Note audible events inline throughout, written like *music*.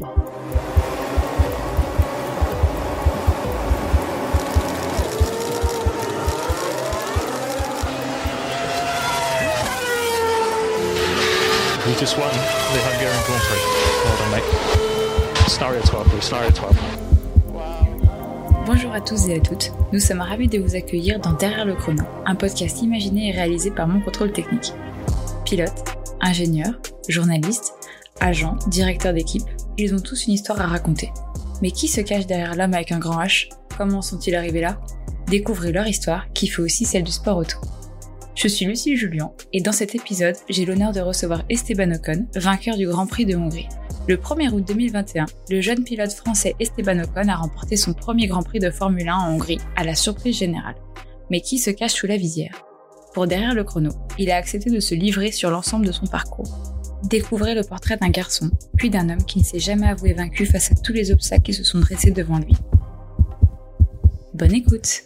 We just won the Hungarian Grand Prix. Well done, mate. Scenario 12, please. Scenario 12. Bonjour à tous et à toutes, nous sommes ravis de vous accueillir dans Derrière le chrono, un podcast imaginé et réalisé par mon contrôle technique. Pilote, ingénieur, journaliste, agent, directeur d'équipe, ils ont tous une histoire à raconter. Mais qui se cache derrière l'homme avec un grand H? Comment sont-ils arrivés là? Découvrez leur histoire qui fait aussi celle du sport auto. Je suis Lucie Julien et dans cet épisode, j'ai l'honneur de recevoir Esteban Ocon, vainqueur du Grand Prix de Hongrie. Le 1er août 2021, le jeune pilote français Esteban Ocon a remporté son premier Grand Prix de Formule 1 en Hongrie, à la surprise générale. Mais qui se cache sous la visière? Pour derrière le chrono, il a accepté de se livrer sur l'ensemble de son parcours. Découvrez le portrait d'un garçon, puis d'un homme qui ne s'est jamais avoué vaincu face à tous les obstacles qui se sont dressés devant lui. Bonne écoute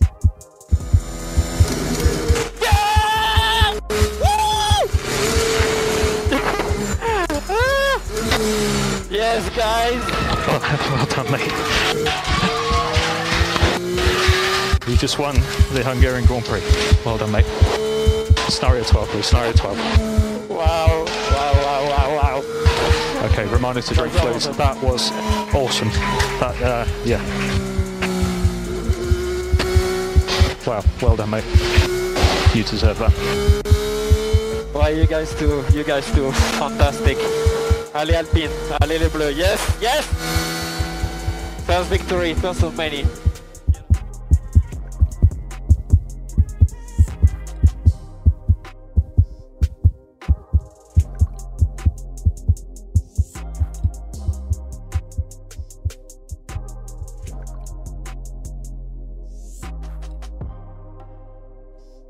Yes, guys. Well, well done, mate. You just won the Hungarian Grand Prix. Well done, mate. Scenario 12, please. Scenario 12. Wow. Okay, reminder to drink, please. That was awesome. That, uh, yeah. Wow, well done, mate. You deserve that. Why you guys do? You guys do fantastic. Allez Alpine, allez les bleus. Yes, yes. First victory, first of many.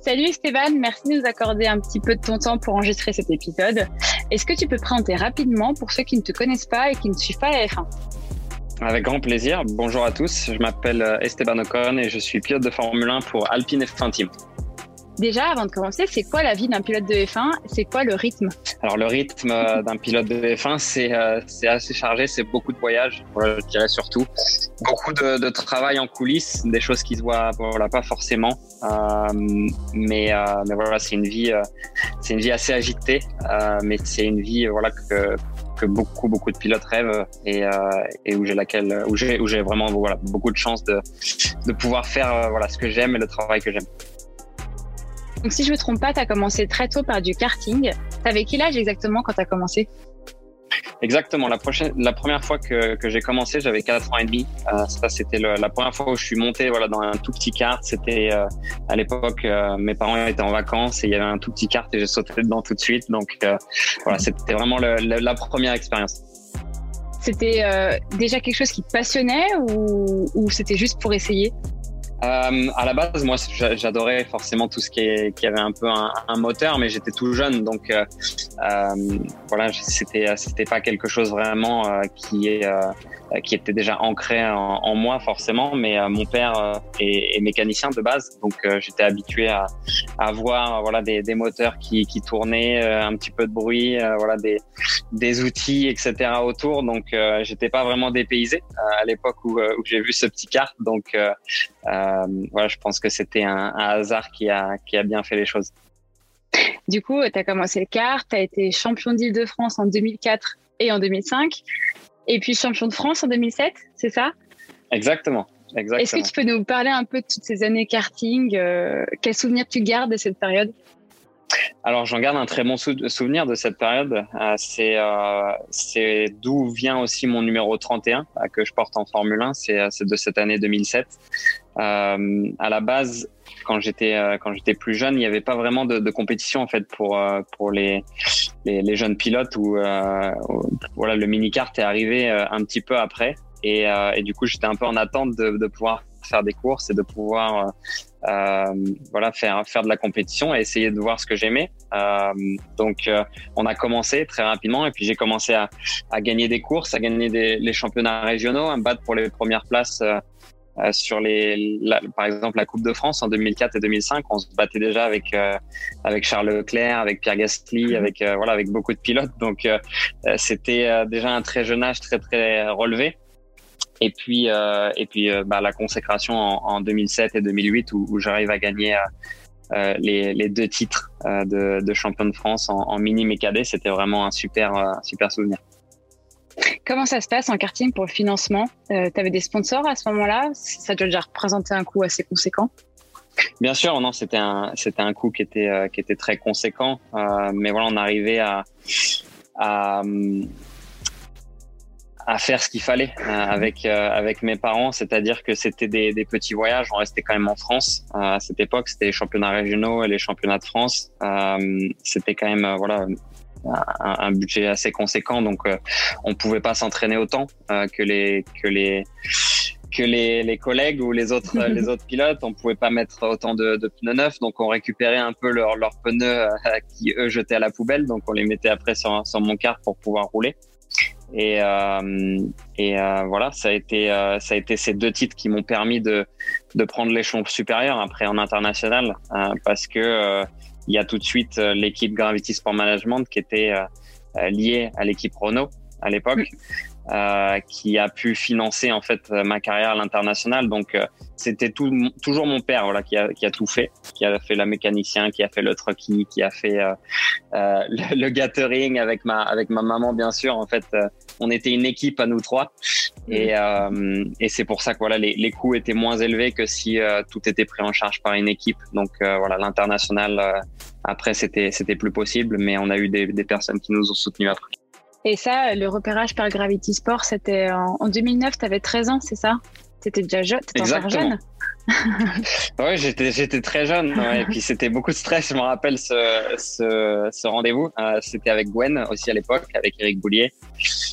Salut Esteban, merci de nous accorder un petit peu de ton temps pour enregistrer cet épisode. Est-ce que tu peux te présenter rapidement pour ceux qui ne te connaissent pas et qui ne suivent pas la F1 Avec grand plaisir. Bonjour à tous. Je m'appelle euh, Esteban Ocon et je suis pilote de Formule 1 pour Alpine F1 Team. Déjà, avant de commencer, c'est quoi la vie d'un pilote de F1 C'est quoi le rythme? Alors le rythme euh, *laughs* d'un pilote de F1, c'est euh, assez chargé, c'est beaucoup de voyages, je dirais surtout. Beaucoup de, de, travail en coulisses, des choses qui se voient voilà, pas forcément. Euh, mais, euh, mais voilà, c'est une vie, c'est une vie assez agitée, mais c'est une vie voilà que que beaucoup beaucoup de pilotes rêvent et, et où j'ai laquelle où j'ai où j'ai vraiment voilà beaucoup de chance de de pouvoir faire voilà ce que j'aime et le travail que j'aime. Donc si je me trompe pas, tu as commencé très tôt par du karting. T'avais quel âge exactement quand tu as commencé? Exactement. La, prochaine, la première fois que, que j'ai commencé, j'avais 4 ans et demi. Euh, ça, c'était la première fois où je suis monté voilà, dans un tout petit kart. C'était euh, à l'époque, euh, mes parents étaient en vacances et il y avait un tout petit kart et j'ai sauté dedans tout de suite. Donc voilà, c'était vraiment le, le, la première expérience. C'était déjà quelque chose qui te passionnait ou, ou c'était juste pour essayer? Euh, à la base, moi, j'adorais forcément tout ce qui, est, qui avait un peu un, un moteur, mais j'étais tout jeune, donc euh, euh, voilà, c'était c'était pas quelque chose vraiment euh, qui est euh, qui était déjà ancré en, en moi forcément, mais euh, mon père est, est, mécanicien de base, donc j'étais habitué à, à voir voilà des, des moteurs qui, qui tournaient, un petit peu de bruit, voilà des des outils, etc. autour, donc j'étais pas vraiment dépaysé à l'époque où, où j'ai vu ce petit kart, donc voilà, je pense que c'était un, un, hasard qui a, qui a bien fait les choses. Du coup, tu as commencé le kart, tu as été champion d'Île-de-France en 2004 et en 2005, et puis champion de France en 2007, c'est ça? Exactement. Exactement. Est-ce que tu peux nous parler un peu de toutes ces années karting? Euh, Quels souvenirs tu gardes de cette période? Alors j'en garde un très bon sou souvenir de cette période. Euh, c'est euh, d'où vient aussi mon numéro 31 euh, que je porte en Formule 1. C'est de cette année 2007. Euh, à la base, quand j'étais quand j'étais plus jeune, il n'y avait pas vraiment de, compétition en fait pour pour les les, jeunes pilotes. Où, voilà, le mini kart est arrivé un petit peu après. Et, du coup, j'étais un peu en attente de pouvoir faire des courses et de pouvoir euh, voilà faire faire de la compétition et essayer de voir ce que j'aimais. Euh, donc euh, on a commencé très rapidement et puis j'ai commencé à, à, gagner des courses, à gagner des, les championnats régionaux, à me battre pour les premières places sur les, par exemple, la Coupe de France en 2004 et 2005, on se battait déjà avec avec Charles Leclerc, avec Pierre Gasly, mhm. avec voilà, avec beaucoup de pilotes. Donc c'était déjà un très jeune âge, très très relevé. Et puis, euh, et puis euh, bah, la consécration en, 2007 et 2008 où, j'arrive à gagner euh, les, deux titres de, champion de France en, mini mécadé, c'était vraiment un super, super souvenir. Comment ça se passe en karting pour le financement? Tu avais des sponsors à ce moment-là? Ça doit déjà représenter un coût assez conséquent? Bien sûr, non, c'était un, c'était un coût qui était, qui était très conséquent. mais voilà, on arrivait à, à, à faire ce qu'il fallait euh, avec euh, avec mes parents, c'est-à-dire que c'était des, des, petits voyages. On restait quand même en France euh, à cette époque. C'était les championnats régionaux et les championnats de France. c'était quand même voilà un, un, budget assez conséquent, donc on pouvait pas s'entraîner autant que les que les que les, les, collègues ou les autres *laughs* les autres pilotes. On pouvait pas mettre autant de, de pneus neufs, donc on récupérait un peu leurs leurs pneus qui eux jetaient à la poubelle, donc on les mettait après sur, sur mon car pour pouvoir rouler. Et, euh, et euh, voilà, ça a été euh, ça a été ces deux titres qui m'ont permis de de prendre l'échelon supérieur après en international parce que il y a tout de suite l'équipe Gravity Sport Management qui était liée à l'équipe Renault à l'époque. Euh, qui a pu financer en fait ma carrière à l'international. Donc euh, c'était toujours mon père voilà qui a, qui a, tout fait, qui a fait la mécanicien, qui a fait le trucking, qui a fait euh, *laughs* le, le, gathering avec ma avec ma maman bien sûr. En fait, on était une équipe à nous trois et, et c'est pour ça que voilà les, les coûts étaient moins élevés que si tout était pris en charge par une équipe. Donc voilà l'international après c'était c'était plus possible, mais on a eu des, des personnes qui nous ont soutenus après. Et ça, le repérage par Gravity Sport, c'était en, 2009, tu avais 13 ans, c'est ça? T'étais déjà jeune, t'étais encore jeune *laughs* *laughs* Oui, j'étais, j'étais très jeune. et puis c'était beaucoup de stress. Je me rappelle ce, ce, ce rendez-vous. Euh, c'était avec Gwen aussi à l'époque, avec Eric Boulier.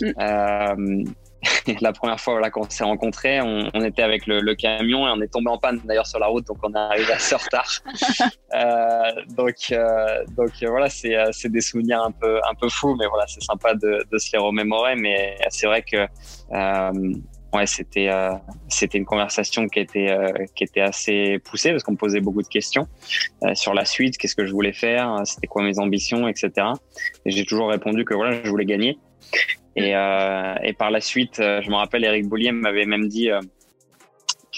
Mm. Euh, *laughs* la première fois là qu'on s'est rencontrés, on, on, était avec le, le, camion et on est tombé en panne d'ailleurs sur la route, donc on est arrivé assez en retard. *laughs* euh, donc, euh, donc voilà, c'est, euh, c'est des souvenirs un peu, un peu fous, mais voilà, c'est sympa de, de, se les remémorer. Mais c'est vrai que euh, ouais, c'était, euh, c'était une conversation qui était, qui était assez poussée parce qu'on me posait beaucoup de questions sur la suite, qu'est-ce que je voulais faire, c'était quoi mes ambitions, etc. Et j'ai toujours répondu que voilà, je voulais gagner. Et, euh, et par la suite, euh, je me rappelle, Eric Boulier m'avait même dit euh,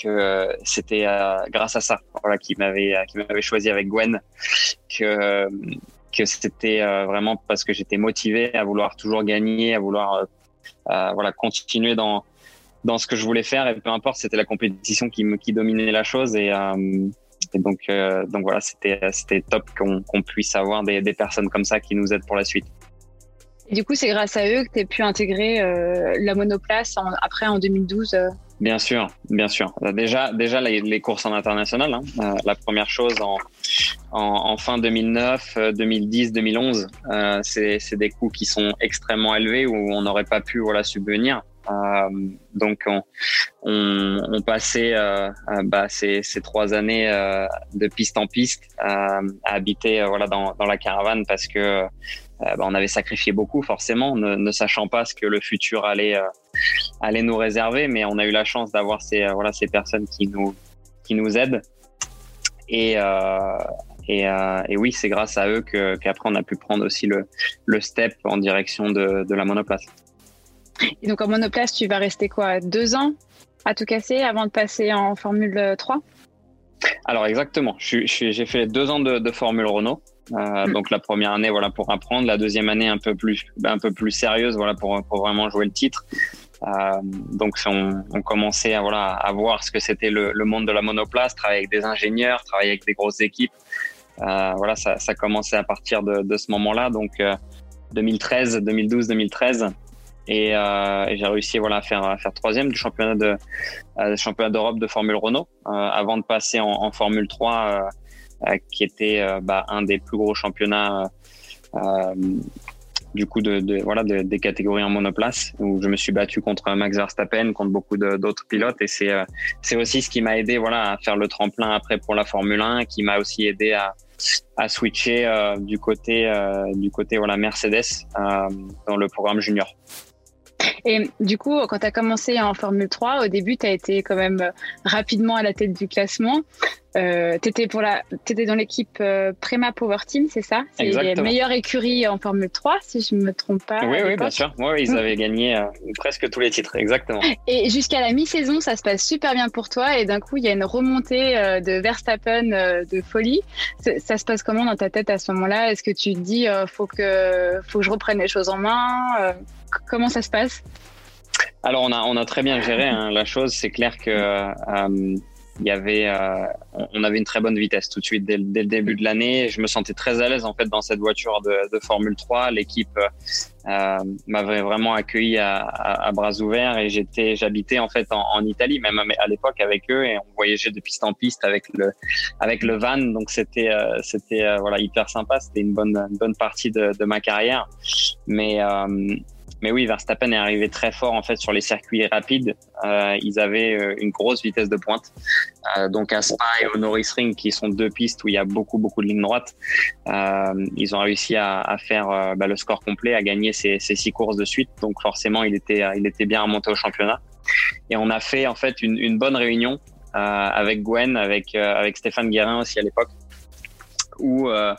que c'était grâce à ça, voilà, qu'il m'avait m'avait choisi avec Gwen, que que c'était vraiment parce que j'étais motivé à vouloir toujours gagner, à vouloir voilà continuer dans dans ce que je voulais faire et peu importe, c'était la compétition qui dominait la chose et donc, donc voilà, c'était c'était top qu'on qu'on puisse avoir des personnes comme ça qui nous aident pour la suite. Et du coup, c'est grâce à eux que tu as pu intégrer euh, la monoplace après en 2012 euh. Bien sûr, bien sûr. Déjà, déjà les, courses en international. Hein. Euh, la première chose en, en, fin 2009, 2010, 2011, c'est des coûts qui sont extrêmement élevés où on n'aurait pas pu voilà subvenir. donc on, on, passait bah, ces, ces, trois années de piste en piste à habiter voilà dans, dans la caravane parce que euh, bah, on avait sacrifié beaucoup forcément, ne, sachant pas ce que le futur allait euh, allait nous réserver, mais on a eu la chance d'avoir ces euh, voilà ces personnes qui nous qui nous aident et et, et, oui, c'est grâce à eux que, qu'après on a pu prendre aussi le, le step en direction de, de la monoplace. Et donc en monoplace, tu vas rester quoi Deux ans à tout casser avant de passer en Formule 3 Alors exactement. j'ai fait deux ans de, de Formule Renault. Euh, donc la première année voilà pour apprendre, la deuxième année un peu plus un peu plus sérieuse voilà pour, vraiment jouer le titre. Euh, donc on, commençait à voilà à voir ce que c'était le, monde de la monoplace, travailler avec des ingénieurs, travailler avec des grosses équipes. Euh, voilà ça, ça commençait à partir de, ce moment-là donc 2013, 2012, 2013 et, j'ai réussi voilà à faire troisième du championnat de championnat d'Europe de Formule Renault avant de passer en, Formule 3 euh, qui était euh, bah, un des plus gros championnats euh, du coup de, voilà de, des catégories en monoplace où je me suis battu contre Max Verstappen contre beaucoup d'autres pilotes et c'est c'est aussi ce qui m'a aidé voilà à faire le tremplin après pour la Formule 1 qui m'a aussi aidé à à switcher euh, du côté euh, du côté Mercedes euh, dans le programme junior. Et du coup, quand tu as commencé en Formule 3, au début, tu as été quand même euh, rapidement à la tête du classement. Euh, tu étais, étais, dans l'équipe euh, Prema Power Team, c'est ça? C'est les meilleures écuries en Formule 3, si je ne me trompe pas. Oui, oui, bien sûr. Oui, ils avaient gagné euh, presque tous les titres, exactement. Et jusqu'à la mi-saison, ça se passe super bien pour toi. Et d'un coup, il y a une remontée de Verstappen de folie. Ça se passe comment dans ta tête à ce moment-là? Est-ce que tu te dis, faut, que, faut que je reprenne les choses en main Comment ça se passe? Alors on a, on a très bien géré hein, la chose. C'est clair que euh, il y avait, euh, on avait une très bonne vitesse tout de suite dès, le début de l'année. Je me sentais très à l'aise en fait dans cette voiture de, Formule 3. L'équipe euh, m'avait vraiment accueilli à, bras ouverts et j'étais, j'habitais en fait en, Italie, même à l'époque avec eux et on voyageait de piste en piste avec le, avec le van. Donc c'était, c'était voilà hyper sympa. C'était une bonne, bonne partie de, de ma carrière. Mais mais oui, Verstappen est arrivé très fort en fait sur les circuits rapides. Euh, ils avaient euh, une grosse vitesse de pointe. Euh, donc à Spa et au Norris Ring, qui sont deux pistes où il y a beaucoup beaucoup de lignes droites, euh, ils ont réussi à, à faire euh, bah, le score complet, à gagner ces, ces, six courses de suite. Donc forcément, il était il était bien remonté au championnat. Et on a fait en fait une, une bonne réunion avec Gwen, avec avec Stéphane Guérin aussi à l'époque où euh,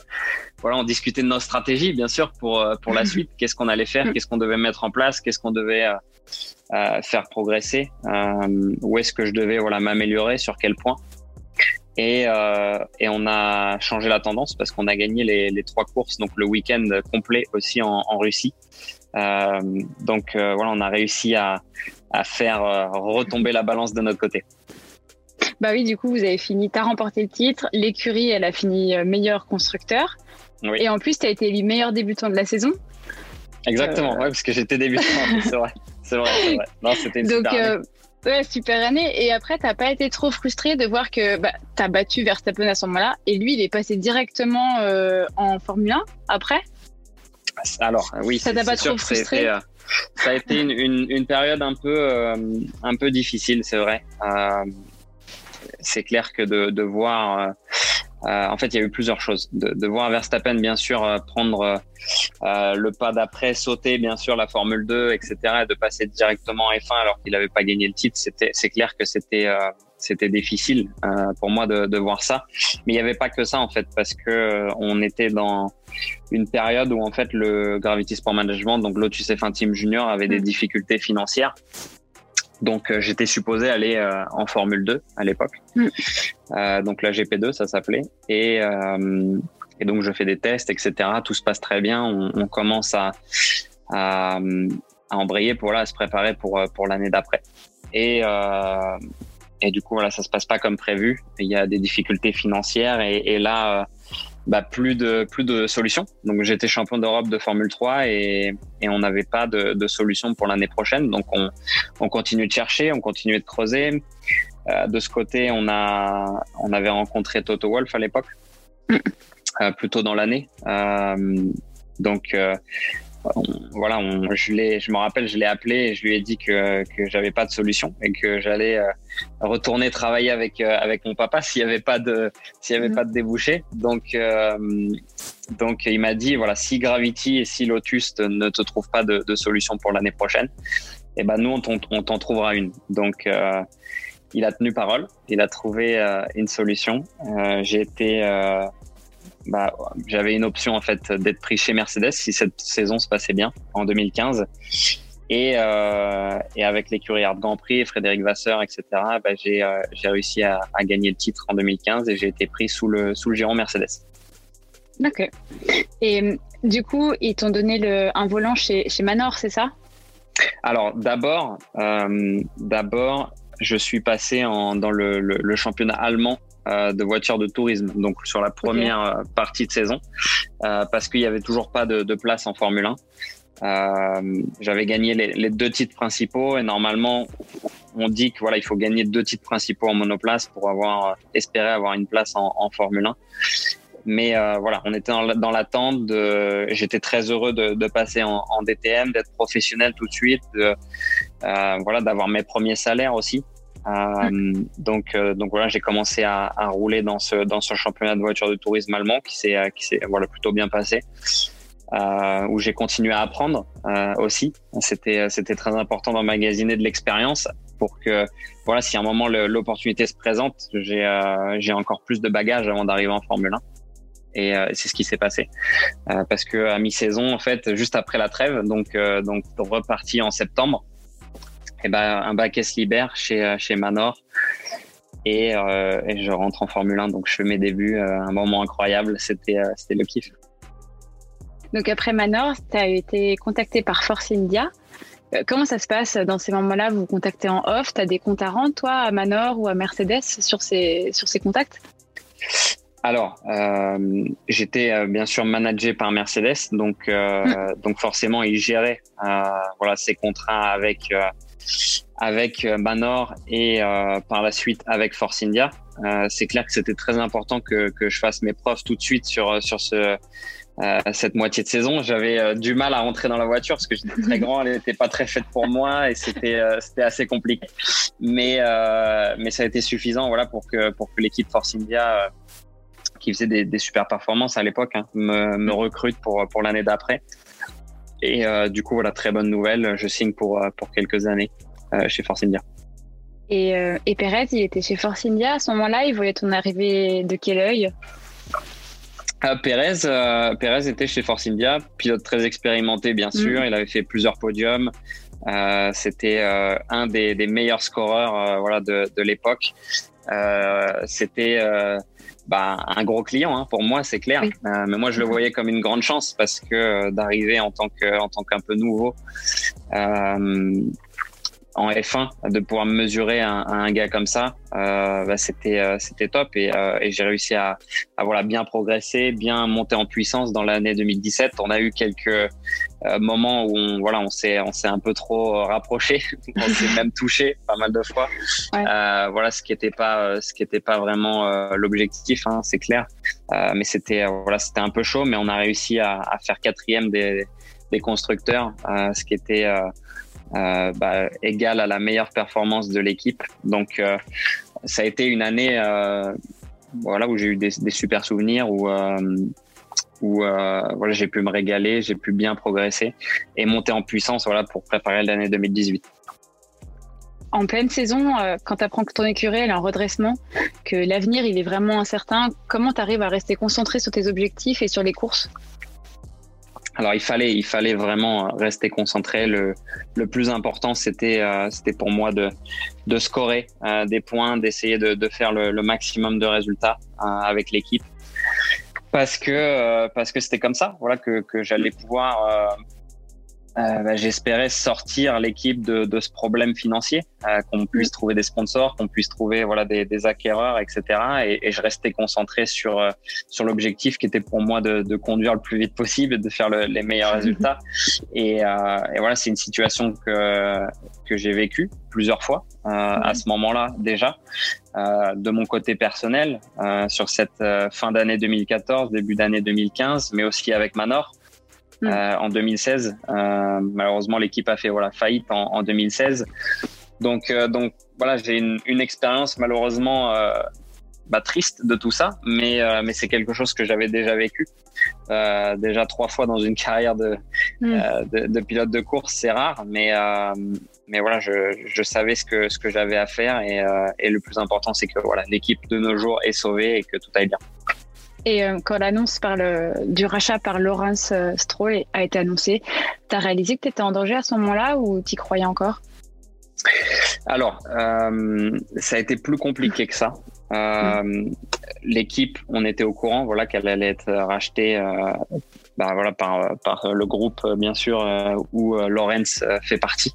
voilà, on discutait de nos stratégies, bien sûr, pour, euh, pour la *laughs* suite. Qu'est-ce qu'on allait faire? Qu'est-ce qu'on devait mettre en place? Qu'est-ce qu'on devait euh, euh faire progresser? Où est-ce que je devais voilà, m'améliorer? Sur quel point? Et, et, on a changé la tendance parce qu'on a gagné les, les, trois courses, donc le week-end complet aussi en, en Russie. Donc voilà, on a réussi à, à faire retomber la balance de notre côté. Bah oui, du coup, vous avez fini, tu as remporté le titre. L'écurie, elle a fini meilleur constructeur. Oui. Et en plus, tu as été élu meilleur débutant de la saison. Exactement, euh... ouais, parce que j'étais débutant, c'est vrai. C'est vrai, c'est vrai. Non, c'était une Donc, super année. Euh, ouais, super année. Et après, t'as pas été trop frustré de voir que bah, tu as battu Verstappen à ce moment-là. Et lui, il est passé directement euh, en Formule 1 après? Alors, oui, ça t'a pas trop frustré? euh, ça a été une, une, une, période un peu, euh, un peu difficile, c'est vrai. Euh, c'est clair que de, de voir, euh, euh, en fait, il y a eu plusieurs choses. De, de voir Verstappen, bien sûr, euh, prendre le pas d'après, sauter, bien sûr, la Formule 2, etc., et de passer directement en F1 alors qu'il n'avait pas gagné le titre, c'était, c'est clair que c'était c'était difficile euh, pour moi de, de, voir ça. Mais il n'y avait pas que ça en fait, parce que euh, on était dans une période où en fait le Gravity Sport Management, donc Lotus F1 Team Junior, avait des difficultés financières. Donc euh, j'étais supposé aller euh, en Formule 2 à l'époque, mm. euh, donc la GP2 ça s'appelait, et, et donc je fais des tests, etc. Tout se passe très bien, on, on commence à, à, à embrayer pour là, à se préparer pour pour l'année d'après. Et et du coup voilà ça se passe pas comme prévu il y a des difficultés financières et, et là bah, plus de plus de solutions. Donc j'étais champion d'Europe de Formule 3 et, et on n'avait pas de, de, solution pour l'année prochaine. Donc on, on continue de chercher on continue de creuser. Euh, de ce côté on a on avait rencontré Toto Wolf à l'époque. Euh, plus tôt dans l'année. Euh, donc on, voilà, on, je l'ai, je me rappelle, je l'ai appelé et je lui ai dit que que j'avais pas de solution et que j'allais euh, retourner travailler avec euh, avec mon papa s'il y avait pas de s'il y avait mmh. pas de débouché. Donc euh, donc il m'a dit voilà si Gravity et si Lotus ne te trouvent pas de, de solution pour l'année prochaine, et eh ben nous on t'en trouvera une. Donc il a tenu parole, il a trouvé une solution. J'ai été bah, j'avais une option en fait d'être pris chez Mercedes si cette saison se passait bien en 2015. Et, euh, et avec l'écurie Art Grand Prix, Frédéric Vasseur, etc., bah, j'ai euh, réussi à, à, gagner le titre en 2015 et j'ai été pris sous le, sous le giron Mercedes. Ok. Et du coup, ils t'ont donné le, un volant chez, chez Manor, c'est ça? Alors d'abord, euh, d'abord, je suis passé en, dans le, le, le championnat allemand euh, de voitures de tourisme, donc sur la première okay. Euh, partie de saison, euh, parce qu'il y avait toujours pas de, de place en Formule 1. Euh, j'avais gagné les, les, deux titres principaux et normalement on dit que voilà il faut gagner deux titres principaux en monoplace pour avoir espérer avoir une place en, en Formule 1 mais euh, voilà on était dans, l'attente de j'étais très heureux de, de passer en, en DTM d'être professionnel tout de suite de, euh, voilà d'avoir mes premiers salaires aussi euh, donc, euh, donc voilà, j'ai commencé à, à, rouler dans ce dans ce championnat de voiture de tourisme allemand qui s'est qui s'est voilà plutôt bien passé. où j'ai continué à apprendre aussi. C'était c'était très important d'emmagasiner de l'expérience pour que voilà si à un moment l'opportunité se présente, j'ai j'ai encore plus de bagages avant d'arriver en Formule 1. Et c'est ce qui s'est passé parce que à mi-saison en fait juste après la trêve donc donc reparti en septembre et eh ben, un bac S libère chez, euh, chez Manor. Et, euh, et, je rentre en Formule 1, donc je fais mes débuts, euh, un moment incroyable, c'était c'était le kiff. Donc après Manor, tu as été contacté par Force India. comment ça se passe dans ces moments-là? Vous vous contactez en off Tu as des comptes à rendre, toi, à Manor ou à Mercedes sur ces, sur ces contacts? Alors, euh, j'étais bien sûr managé par Mercedes, donc euh, donc forcément ils géraient euh, voilà ces contrats avec avec euh, Manor et euh, par la suite avec Force India. Euh, c'est clair que c'était très important que, que je fasse mes preuves tout de suite sur sur ce cette moitié de saison. J'avais du mal à rentrer dans la voiture parce que j'étais très grand, elle n'était pas très faite pour moi et c'était c'était assez compliqué. Mais mais ça a été suffisant voilà pour que pour que l'équipe Force India qui faisait des, des super performances à l'époque hein, me, me recrute pour pour l'année d'après. Et euh, du coup, voilà, très bonne nouvelle. Je signe pour, euh, pour quelques années euh, chez Force India. Et, et Perez, il était chez Force India à ce moment-là. Il voyait ton arrivée de quel œil? Perez, Perez était chez Force India, pilote très expérimenté bien sûr. Mm. Il avait fait plusieurs podiums. C'était un des, des, meilleurs scoreurs voilà de, de l'époque. C'était bah, un gros client hein, pour moi, c'est clair. Euh, mais moi, je le voyais comme une grande chance parce que euh, d'arriver en tant que en tant qu'un peu nouveau euh, en F1, de pouvoir mesurer un, un gars comme ça, bah, c'était c'était top et, et j'ai réussi à, à, voilà bien progresser, bien monter en puissance dans l'année 2017. On a eu quelques moments où on voilà on s'est on s'est un peu trop rapproché, *laughs* on s'est même touché pas mal de fois. voilà ce qui était pas ce qui était pas vraiment l'objectif, hein, c'est clair. mais c'était voilà c'était un peu chaud, mais on a réussi à, à faire quatrième des des constructeurs, ce qui était euh, bah, égale à la meilleure performance de l'équipe. Donc, euh, ça a été une année euh, voilà, où j'ai eu des, des, super souvenirs, où, où voilà, j'ai pu me régaler, j'ai pu bien progresser et monter en puissance voilà, pour préparer l'année 2018 en pleine saison, quand tu apprends que ton écurie est en redressement, que l'avenir il est vraiment incertain, comment tu arrives à rester concentré sur tes objectifs et sur les courses? Alors il fallait, il fallait vraiment rester concentré. Le, le plus important, c'était, euh, c'était pour moi de, de scorer euh, des points, d'essayer de, de faire le, le, maximum de résultats euh, avec l'équipe, parce que parce que c'était comme ça, voilà que, que j'allais pouvoir euh, bah, j'espérais sortir l'équipe de, de, ce problème financier, euh, qu'on puisse mm. trouver des sponsors, qu'on puisse trouver voilà des, des acquéreurs, etc. Et, et, je restais concentré sur euh, sur l'objectif qui était pour moi de, de, conduire le plus vite possible et de faire le, les meilleurs résultats. Et, euh, et voilà, c'est une situation que que j'ai vécue plusieurs fois euh, à mm. ce moment-là déjà. de mon côté personnel, sur cette fin d'année 2014, début d'année 2015, mais aussi avec Manor. Mm. Euh, en 2016. Euh, malheureusement, l'équipe a fait voilà faillite en, en 2016. Donc, euh, donc voilà, j'ai une, une expérience malheureusement bah, triste de tout ça, mais, mais c'est quelque chose que j'avais déjà vécu. Euh, déjà trois fois dans une *laughs* carrière de, mm. euh, de, de, pilote de course, c'est rare, mais, euh, mais voilà, je, je, savais ce que, ce que j'avais à faire et, et le plus important, c'est que voilà, l'équipe de nos jours est sauvée et que tout aille bien. Et euh, quand l'annonce du rachat par Laurence euh, Stroll a été annoncée, tu as réalisé que tu étais en danger à ce moment-là ou tu croyais encore? Alors, euh, ça a été plus compliqué que ça. Euh, L'équipe, on était au courant voilà, qu'elle allait être rachetée bah, voilà, par, le groupe, bien sûr, où Laurence fait partie.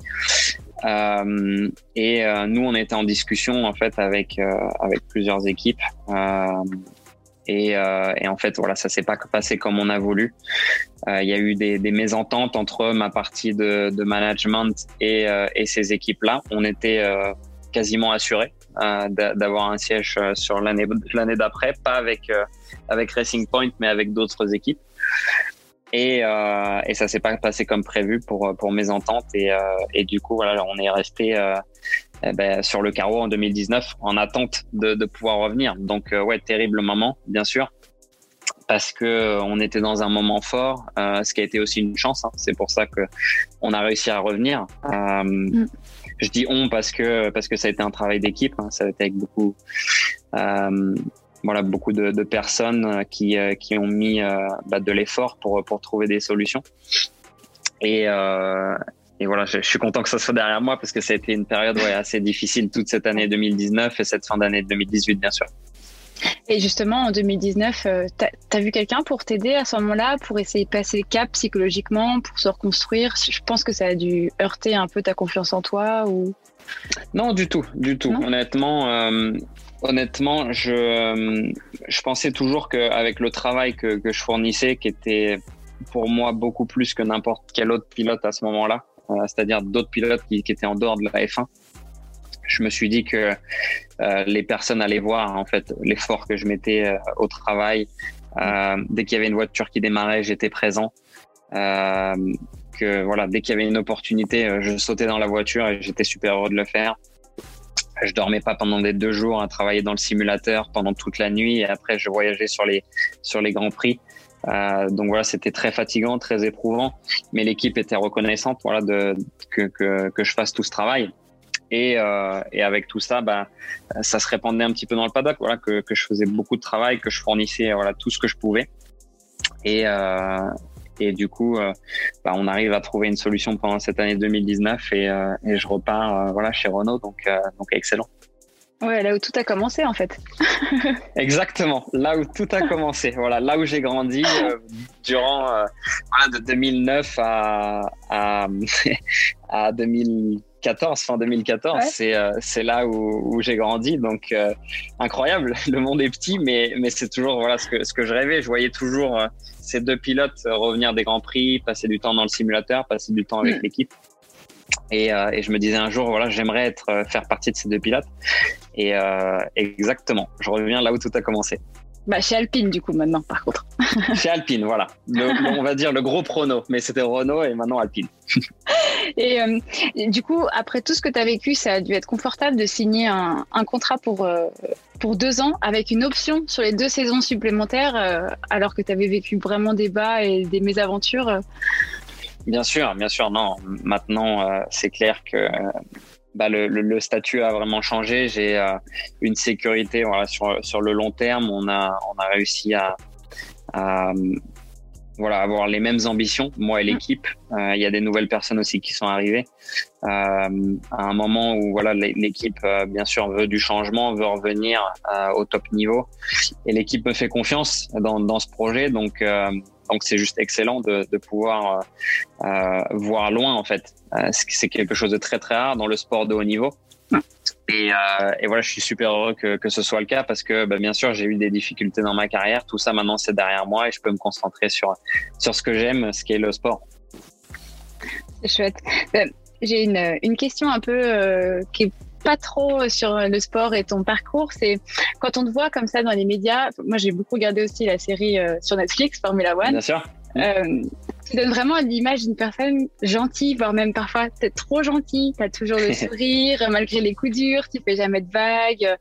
et nous, on était en discussion en fait avec plusieurs équipes. Et, euh, et, en fait, voilà, ça s'est pas passé comme on a voulu. Euh, il y a eu des, mésententes entre ma partie de, management et, euh, et ces équipes-là. On était quasiment assuré euh, d'avoir un siège sur l'année d'après, pas avec Racing Point, mais avec d'autres équipes. Et, et ça s'est pas passé comme prévu pour pour mes ententes et, et du coup voilà on est resté eh ben, sur le carreau en 2019 en attente de, de pouvoir revenir donc euh, ouais terrible moment bien sûr parce que on était dans un moment fort, ce qui a été aussi une chance. Hein. C'est pour ça que on a réussi à revenir. Mm. Je dis on parce que parce que ça a été un travail d'équipe. Hein. Ça a été avec beaucoup voilà beaucoup de, de personnes qui qui ont mis bah, de l'effort pour pour trouver des solutions. Et, et voilà, je, suis content que ça soit derrière moi parce que ça a été une période ouais, assez difficile toute cette année 2019 et cette fin d'année 2018, bien sûr. Et justement, en 2019, tu as, vu quelqu'un pour t'aider à ce moment-là, pour essayer de passer le cap psychologiquement, pour se reconstruire? Je pense que ça a dû heurter un peu ta confiance en toi ou? Non, du tout, du tout. honnêtement, euh, honnêtement, je, euh, je pensais toujours qu'avec le travail que, que je fournissais, qui était pour moi beaucoup plus que n'importe quel autre pilote à ce moment-là, euh, c'est-à-dire d'autres pilotes qui, qui, étaient en dehors de la F1. Je me suis dit que euh, les personnes allaient voir en fait l'effort que je mettais euh, au travail. dès qu'il y avait une voiture qui démarrait, j'étais présent. que voilà, dès qu'il y avait une opportunité, je sautais dans la voiture et j'étais super heureux de le faire. Je dormais pas pendant des deux jours à travailler dans le simulateur pendant toute la nuit et après je voyageais sur les sur les grands prix. Euh, donc voilà, c'était très fatigant, très éprouvant, mais l'équipe était reconnaissante, voilà, de, que, que, que je fasse tout ce travail. Et, euh, et, avec tout ça, bah, ça se répandait un petit peu dans le paddock, voilà, que, que je faisais beaucoup de travail, que je fournissais voilà tout ce que je pouvais. Et, euh, et du coup, euh, bah, on arrive à trouver une solution pendant cette année 2019 et, euh, et je repars voilà chez Renault, donc donc excellent. Ouais, là où tout a commencé en fait. *laughs* Exactement, là où tout a commencé. Voilà, là où j'ai grandi euh, durant euh, voilà, de 2009 à, à, *laughs* à 2014, fin 2014, c'est euh, c'est là où, où j'ai grandi. Donc incroyable, *laughs* le monde est petit, mais mais c'est toujours voilà ce que ce que je rêvais. Je voyais toujours ces deux pilotes revenir des grands prix, passer du temps dans le simulateur, passer du temps avec mm. l'équipe. Et, euh, et, je me disais un jour, voilà, j'aimerais être euh, faire partie de ces deux pilotes. Et euh, exactement, je reviens là où tout a commencé. Bah, chez Alpine, du coup, maintenant, par contre. *laughs* chez Alpine, voilà. on va dire le gros prono, mais c'était Renault et maintenant Alpine. *laughs* et, euh, du coup, après tout ce que tu as vécu, ça a dû être confortable de signer un, un contrat pour, euh, pour deux ans avec une option sur les deux saisons supplémentaires, alors que tu avais vécu vraiment des bas et des mésaventures. Bien sûr, bien sûr. Non, maintenant, euh, c'est clair que bah, le, le, statut a vraiment changé. J'ai euh, une sécurité voilà, sur, sur le long terme. On a, on a réussi à, à voilà, avoir les mêmes ambitions, moi et mmh. l'équipe. Euh, il y a des nouvelles personnes aussi qui sont arrivées. à un moment où voilà, l'équipe, bien sûr, veut du changement, veut revenir au top niveau. Et l'équipe me fait confiance dans, dans ce projet. Donc, donc c'est juste excellent de, pouvoir euh, euh, voir loin en fait. Euh, c'est quelque chose de très très rare dans le sport de haut niveau. Et, voilà, je suis super heureux que, que ce soit le cas parce que bah, bien sûr j'ai eu des difficultés dans ma carrière. Tout ça maintenant c'est derrière moi et je peux me concentrer sur sur ce que j'aime, ce qui est le sport. C'est chouette. J'ai une, une question un peu qui est pas trop sur le sport et ton parcours, c'est quand on te voit comme ça dans les médias. Moi, j'ai beaucoup regardé aussi la série euh, sur Netflix, Formula One. Bien sûr. Euh, tu donnes vraiment l'image d'une personne gentille, voire même parfois peut-être trop gentille. Tu as toujours le *laughs* sourire malgré les coups durs, tu fais jamais de vagues.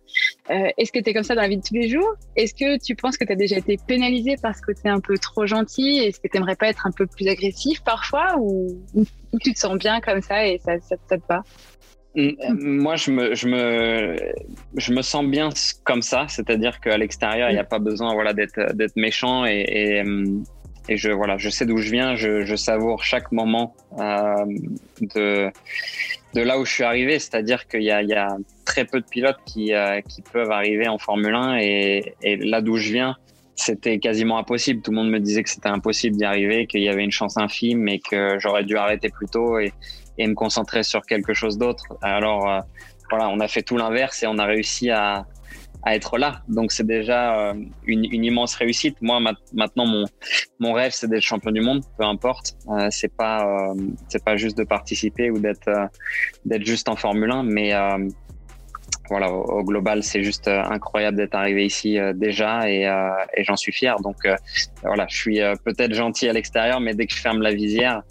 Euh, Est-ce que tu es comme ça dans la vie de tous les jours? Est-ce que tu penses que tu as déjà été pénalisé parce que tu es un peu trop gentil Est-ce que tu aimerais pas être un peu plus agressif parfois? Ou, ou, tu te sens bien comme ça et ça, ça, te va moi, je me, je me, je me sens bien comme ça, c'est-à-dire qu'à l'extérieur, il n'y a pas besoin, voilà, d'être, d'être méchant et, et, et, je, voilà, je sais d'où je viens, je, je savoure chaque moment euh, de, de là où je suis arrivé, c'est-à-dire qu'il y a, il y a très peu de pilotes qui, euh, qui peuvent arriver en Formule 1 et, et là d'où je viens, c'était quasiment impossible. Tout le monde me disait que c'était impossible d'y arriver, qu'il y avait une chance infime et que j'aurais dû arrêter plus tôt. Et, et me concentrer sur quelque chose d'autre. Alors euh, voilà, on a fait tout l'inverse et on a réussi à, à être là. Donc c'est déjà euh, une, immense réussite. Moi maintenant mon mon rêve c'est d'être champion du monde, peu importe. Euh, c'est pas euh, c'est pas juste de participer ou d'être d'être juste en Formule 1, mais voilà, au, global, c'est juste incroyable d'être arrivé ici déjà et j'en suis fier. Donc voilà, je suis peut-être gentil à l'extérieur, mais dès que je ferme la visière,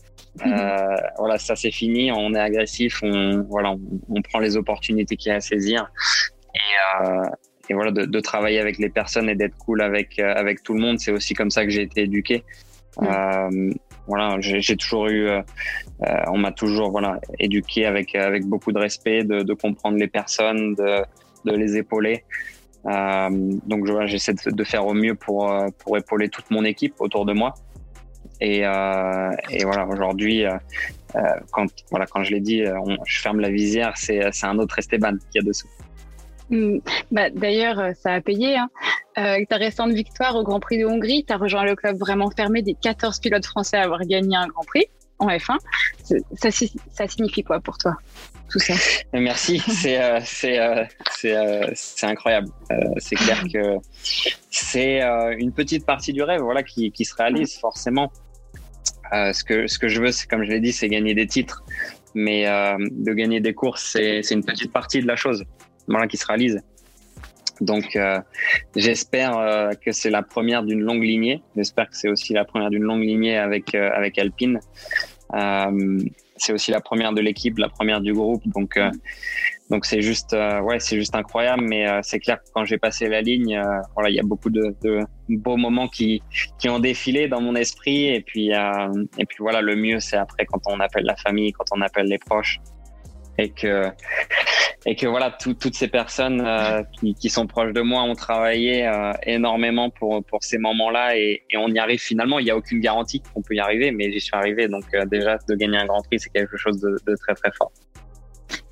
euh, *laughs* voilà, ça c'est fini. On est agressif, on voilà, on, prend les opportunités qu'il y a à saisir. Et, euh, et voilà, de, de, travailler avec les personnes et d'être cool avec, avec tout le monde. C'est aussi comme ça que j'ai été éduqué. Euh, voilà, j'ai toujours eu, euh, on m'a toujours voilà éduqué avec avec beaucoup de respect, de, de comprendre les personnes, de, de les épauler. Euh, donc j'essaie de, de, faire au mieux pour pour épauler toute mon équipe autour de moi. Et, euh, et voilà, aujourd'hui, euh, quand voilà quand je l'ai dit, on, je ferme la visière, c'est c'est un autre Esteban qui est dessous. Hmm. Bah, D'ailleurs, ça a payé. Hein. Euh, ta récente victoire au Grand Prix de Hongrie, tu as rejoint le club vraiment fermé des 14 pilotes français à avoir gagné un Grand Prix en F1. Ça, ça signifie quoi pour toi tout ça? Merci, *laughs* c'est euh, euh, euh, incroyable. c'est clair que c'est une petite partie du rêve, voilà, qui, qui se réalise forcément. Ce que ce que je veux, c'est comme je l'ai dit, c'est gagner des titres, mais de gagner des courses, c'est c'est une petite partie de la chose, voilà, qui se réalise. Donc, euh, j'espère euh, que c'est la première d'une longue lignée. J'espère que c'est aussi la première d'une longue lignée avec euh, avec Alpine. C'est aussi la première de l'équipe, la première du groupe. Donc, donc c'est juste, ouais, c'est juste incroyable. Mais c'est clair que quand j'ai passé la ligne, voilà, il y a beaucoup de, de, beaux moments qui qui ont défilé dans mon esprit. Et puis et puis voilà, le mieux c'est après quand on appelle la famille, quand on appelle les proches, et que et que voilà, toutes ces personnes euh, qui, sont proches de moi ont travaillé euh, énormément pour, pour ces moments-là et, et, on y arrive finalement. Il n'y a aucune garantie qu'on peut y arriver, mais j'y suis arrivé. Donc euh, déjà, de gagner un Grand Prix, c'est quelque chose de très très fort.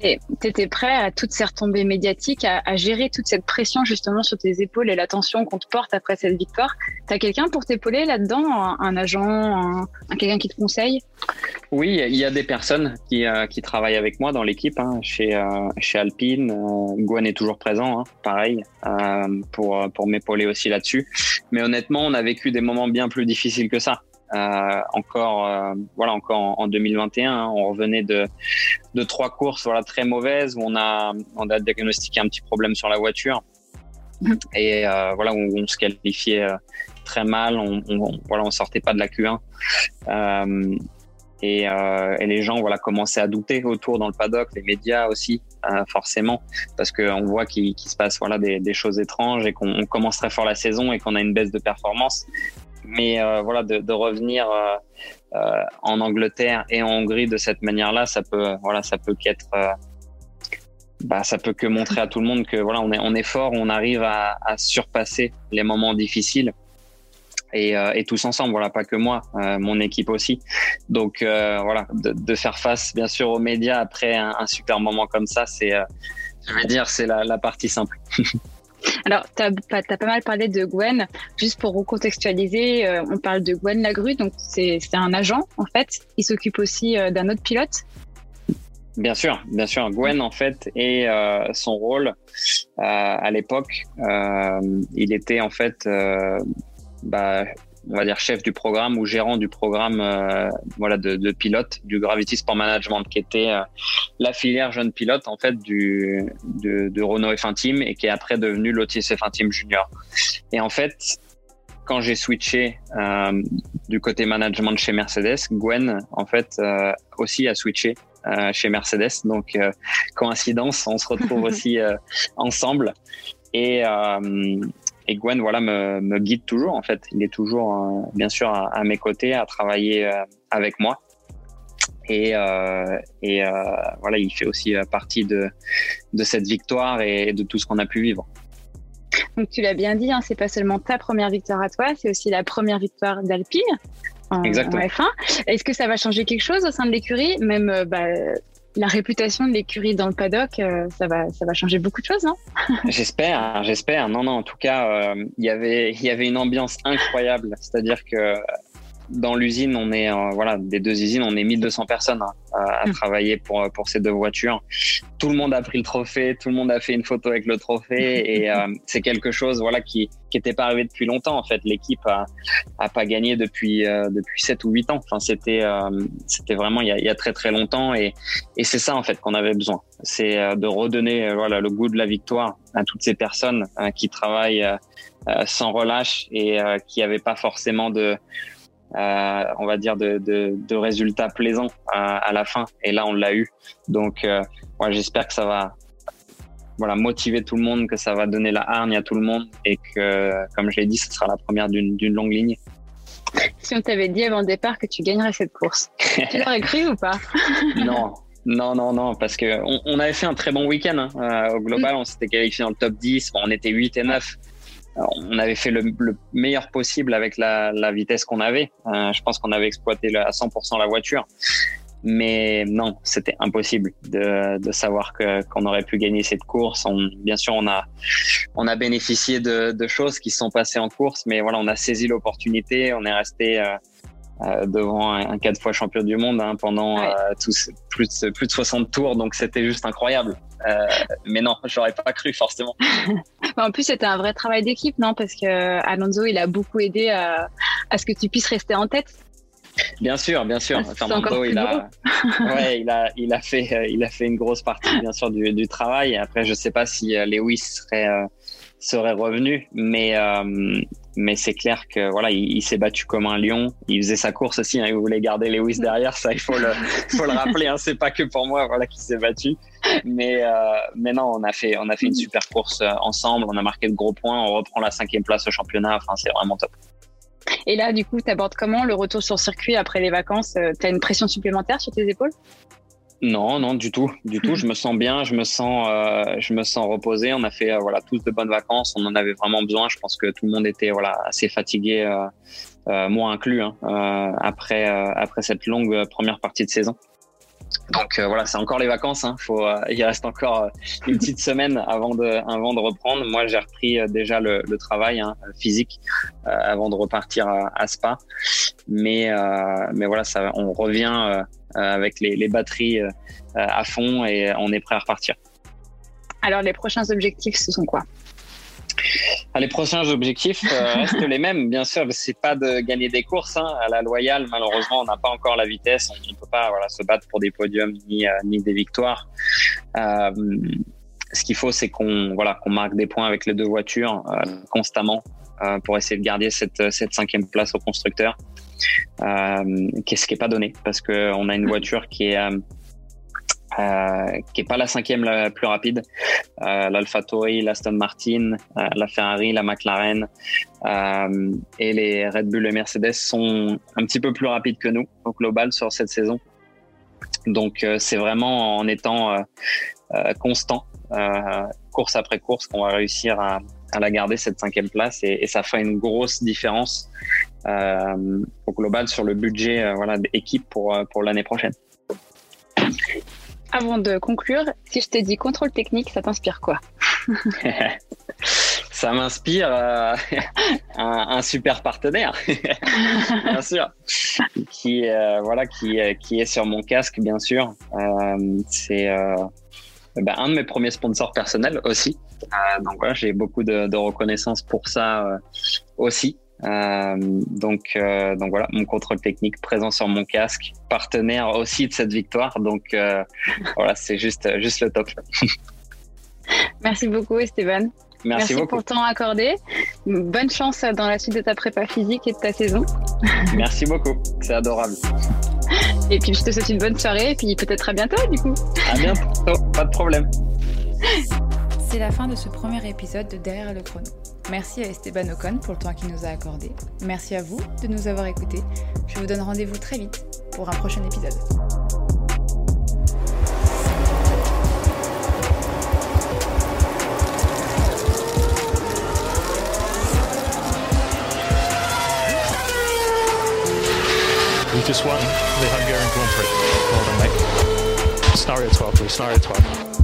Et tu étais prêt à toutes ces retombées médiatiques, à, gérer toute cette pression justement sur tes épaules et l'attention qu'on te porte après cette victoire. Tu as quelqu'un pour t'épauler là-dedans un, agent, un, quelqu'un qui te conseille? Oui, il y a des personnes qui, euh, travaillent avec moi dans l'équipe. Hein, chez, euh, chez Alpine, euh, Gwen est toujours présent, hein, pareil, euh, pour, pour m'épauler aussi là-dessus. Mais honnêtement, on a vécu des moments bien plus difficiles que ça. Euh, encore, euh, voilà, encore en, en 2021, hein, on revenait de, trois courses, voilà, très mauvaises où on a, on a diagnostiqué un petit problème sur la voiture et euh, voilà, on se qualifiait euh, très mal, on, on, voilà, on sortait pas de la Q1. Euh, et, les gens voilà commençaient à douter autour dans le paddock, les médias aussi forcément, parce qu'on voit qu'il qu se passe voilà des choses étranges et qu'on commence très fort la saison et qu'on a une baisse de performance mais euh, voilà de, de revenir euh, euh, en Angleterre et en Hongrie de cette manière-là, ça peut voilà ça peut qu'être bah, ça peut que montrer à tout le monde que voilà on est on est fort, on arrive à, à surpasser les moments difficiles. Et, euh, et, tous ensemble, voilà, pas que moi, euh, mon équipe aussi. Donc euh, voilà, de, de, faire face bien sûr aux médias après un, super moment comme ça, c'est, je vais dire, c'est la, la partie simple. *laughs* Alors, tu as, as, pas mal parlé de Gwen. Juste pour recontextualiser, euh, on parle de Gwen Lagru, donc c'est un agent en fait. Il s'occupe aussi euh, d'un autre pilote. Bien sûr, bien sûr. Gwen, en fait, et euh, son rôle à l'époque, il était en fait, bah, on va dire chef du programme ou gérant du programme euh, voilà de, de, pilote du Gravity Sport Management qui était euh, la filière jeune pilote en fait du de, de Renault F1 Team et qui est après devenu Lotus F1 Team Junior. Et en fait quand j'ai switché euh, du côté management chez Mercedes Gwen en fait euh, aussi a switché euh, chez Mercedes. Donc coïncidence on se retrouve *laughs* aussi ensemble. Et et Gwen voilà me, me, guide toujours en fait. Il est toujours euh, bien sûr à, à, mes côtés à travailler euh, avec moi. Et, euh, et voilà il fait aussi partie de de cette victoire et de tout ce qu'on a pu vivre. Donc tu l'as bien dit hein, c'est pas seulement ta première victoire à toi c'est aussi la première victoire d'Alpine en, en, F1 est-ce que ça va changer quelque chose au sein de l'écurie? Même bah, la réputation de l'écurie dans le paddock, euh, ça va, ça va changer beaucoup de choses, non? *laughs* J'espère, j'espère. Non, non. En tout cas, il euh, y avait, il y avait une ambiance incroyable. C'est-à-dire que dans l'usine, on est euh, voilà des deux usines, on est 1200 personnes hein, à, à mmh. travailler pour pour ces deux voitures. Tout le monde a pris le trophée, tout le monde a fait une photo avec le trophée *laughs* et euh, c'est quelque chose voilà qui qui était pas arrivé depuis longtemps en fait. L'équipe a a pas gagné depuis euh, depuis 7 ou 8 ans. Enfin c'était euh, c'était vraiment il y, a, il y a très très longtemps et et c'est ça en fait qu'on avait besoin. C'est euh, de redonner euh, voilà le goût de la victoire à toutes ces personnes qui travaillent sans relâche et qui n'avaient pas forcément de euh, on va dire de, de, de résultats plaisants à, à, la fin. Et là, on l'a eu. Donc, euh, ouais, j'espère que ça va voilà, motiver tout le monde, que ça va donner la hargne à tout le monde et que, comme je l'ai dit, ce sera la première d'une longue ligne. Si on t'avait dit avant le départ que tu gagnerais cette course, *laughs* tu l'aurais cru ou pas? Non, non, non, non, parce que on, avait fait un très bon week-end hein. euh, au global. On s'était qualifié dans le top 10. on était 8 et 9. On avait fait le, meilleur possible avec la, vitesse qu'on avait. Euh, je pense qu'on avait exploité à 100% la voiture. Mais non, c'était impossible de, de savoir que qu'on aurait pu gagner cette course. On, bien sûr, on a on a bénéficié de, de choses qui sont passées en course, mais voilà, on a saisi l'opportunité. On est resté euh, euh, devant un, quatre fois champion du monde hein, pendant euh, tous, plus, de, plus de 60 tours, donc c'était juste incroyable. Euh, mais non, j'aurais pas cru forcément. *laughs* en plus, c'était un vrai travail d'équipe, non? Parce que Alonso, il a beaucoup aidé à, à ce que tu puisses rester en tête. Bien sûr, bien sûr. Ah, Fernando, il a, *laughs* ouais, il a, il a fait, euh, il a fait une grosse partie, bien sûr, du, du travail. Après, je sais pas si euh, Lewis serait, euh, serait revenu, mais, mais c'est clair que voilà, il, s'est battu comme un lion. Il faisait sa course aussi. Hein, il voulait garder Lewis derrière, ça, il faut le, rappeler. Hein, c'est pas que pour moi, voilà, qu'il s'est battu. Mais, mais non, on a fait, on a fait une super course ensemble. On a marqué de gros points. On reprend la cinquième place au championnat. Enfin, c'est vraiment top. Et là, du coup, tu abordes comment le retour sur circuit après les vacances? Euh, Tu as une pression supplémentaire sur tes épaules? Non, non, du tout, du tout. Je me sens bien, je me sens, euh, je me sens reposé. On a fait euh, voilà tous de bonnes vacances. On en avait vraiment besoin. Je pense que tout le monde était voilà assez fatigué, moi inclus, hein, après après cette longue première partie de saison. Donc euh, voilà, c'est encore les vacances. Hein. Euh, il reste encore euh, une petite semaine avant de, avant de reprendre. Moi, j'ai repris déjà le, travail hein, physique avant de repartir à, à Spa. Mais, mais voilà, ça, on revient avec les, les batteries à fond et on est prêt à repartir. Alors, les prochains objectifs, ce sont quoi? Ah, les prochains objectifs euh, *laughs* restent les mêmes, bien sûr. C'est pas de gagner des courses hein. à la loyale. Malheureusement, on n'a pas encore la vitesse. On ne peut pas voilà, se battre pour des podiums ni, euh, ni des victoires. Euh, ce qu'il faut, c'est qu'on voilà, qu'on marque des points avec les deux voitures constamment pour essayer de garder cette, cette cinquième place au constructeur. Qu'est-ce qui n'est pas donné parce qu'on a une voiture qui est euh, qui est pas la cinquième la plus rapide. Euh, L'AlphaTauri, l'Aston Martin, euh, la Ferrari, la McLaren euh, et les Red Bull et Mercedes sont un petit peu plus rapides que nous au global sur cette saison. Donc c'est vraiment en étant constant, course après course, qu'on va réussir à, à, la garder cette cinquième place et, et ça fait une grosse différence au global sur le budget voilà, d'équipe pour, pour l'année prochaine. Avant de conclure, si je te dis contrôle technique, ça t'inspire quoi? *laughs* Ça m'inspire euh, *laughs* un, super partenaire, *laughs* bien sûr, qui euh, voilà, qui, qui est sur mon casque, bien sûr. Euh, c'est ben, un de mes premiers sponsors personnels aussi. donc voilà, j'ai beaucoup de, de, reconnaissance pour ça aussi. Euh, donc, euh, donc voilà, mon contrôle technique présent sur mon casque, partenaire aussi de cette victoire. Donc euh, *laughs* voilà, c'est juste, juste le top. *laughs* Merci beaucoup, Esteban. Merci, pour le temps accordé. Bonne chance dans la suite de ta prépa physique et de ta saison. Merci beaucoup, c'est adorable. Et puis je te souhaite une bonne soirée et puis peut-être à bientôt du coup. À bientôt, pas de problème. *laughs* C'est la fin de ce premier épisode de Derrière le chrono. Merci à Esteban Ocon pour le temps qu'il nous a accordé. Merci à vous de nous avoir écoutés. Je vous donne rendez-vous très vite pour un prochain épisode. The Hungarian Grand Prix. Well done, mate. Scenario 12, please. Scenario 12.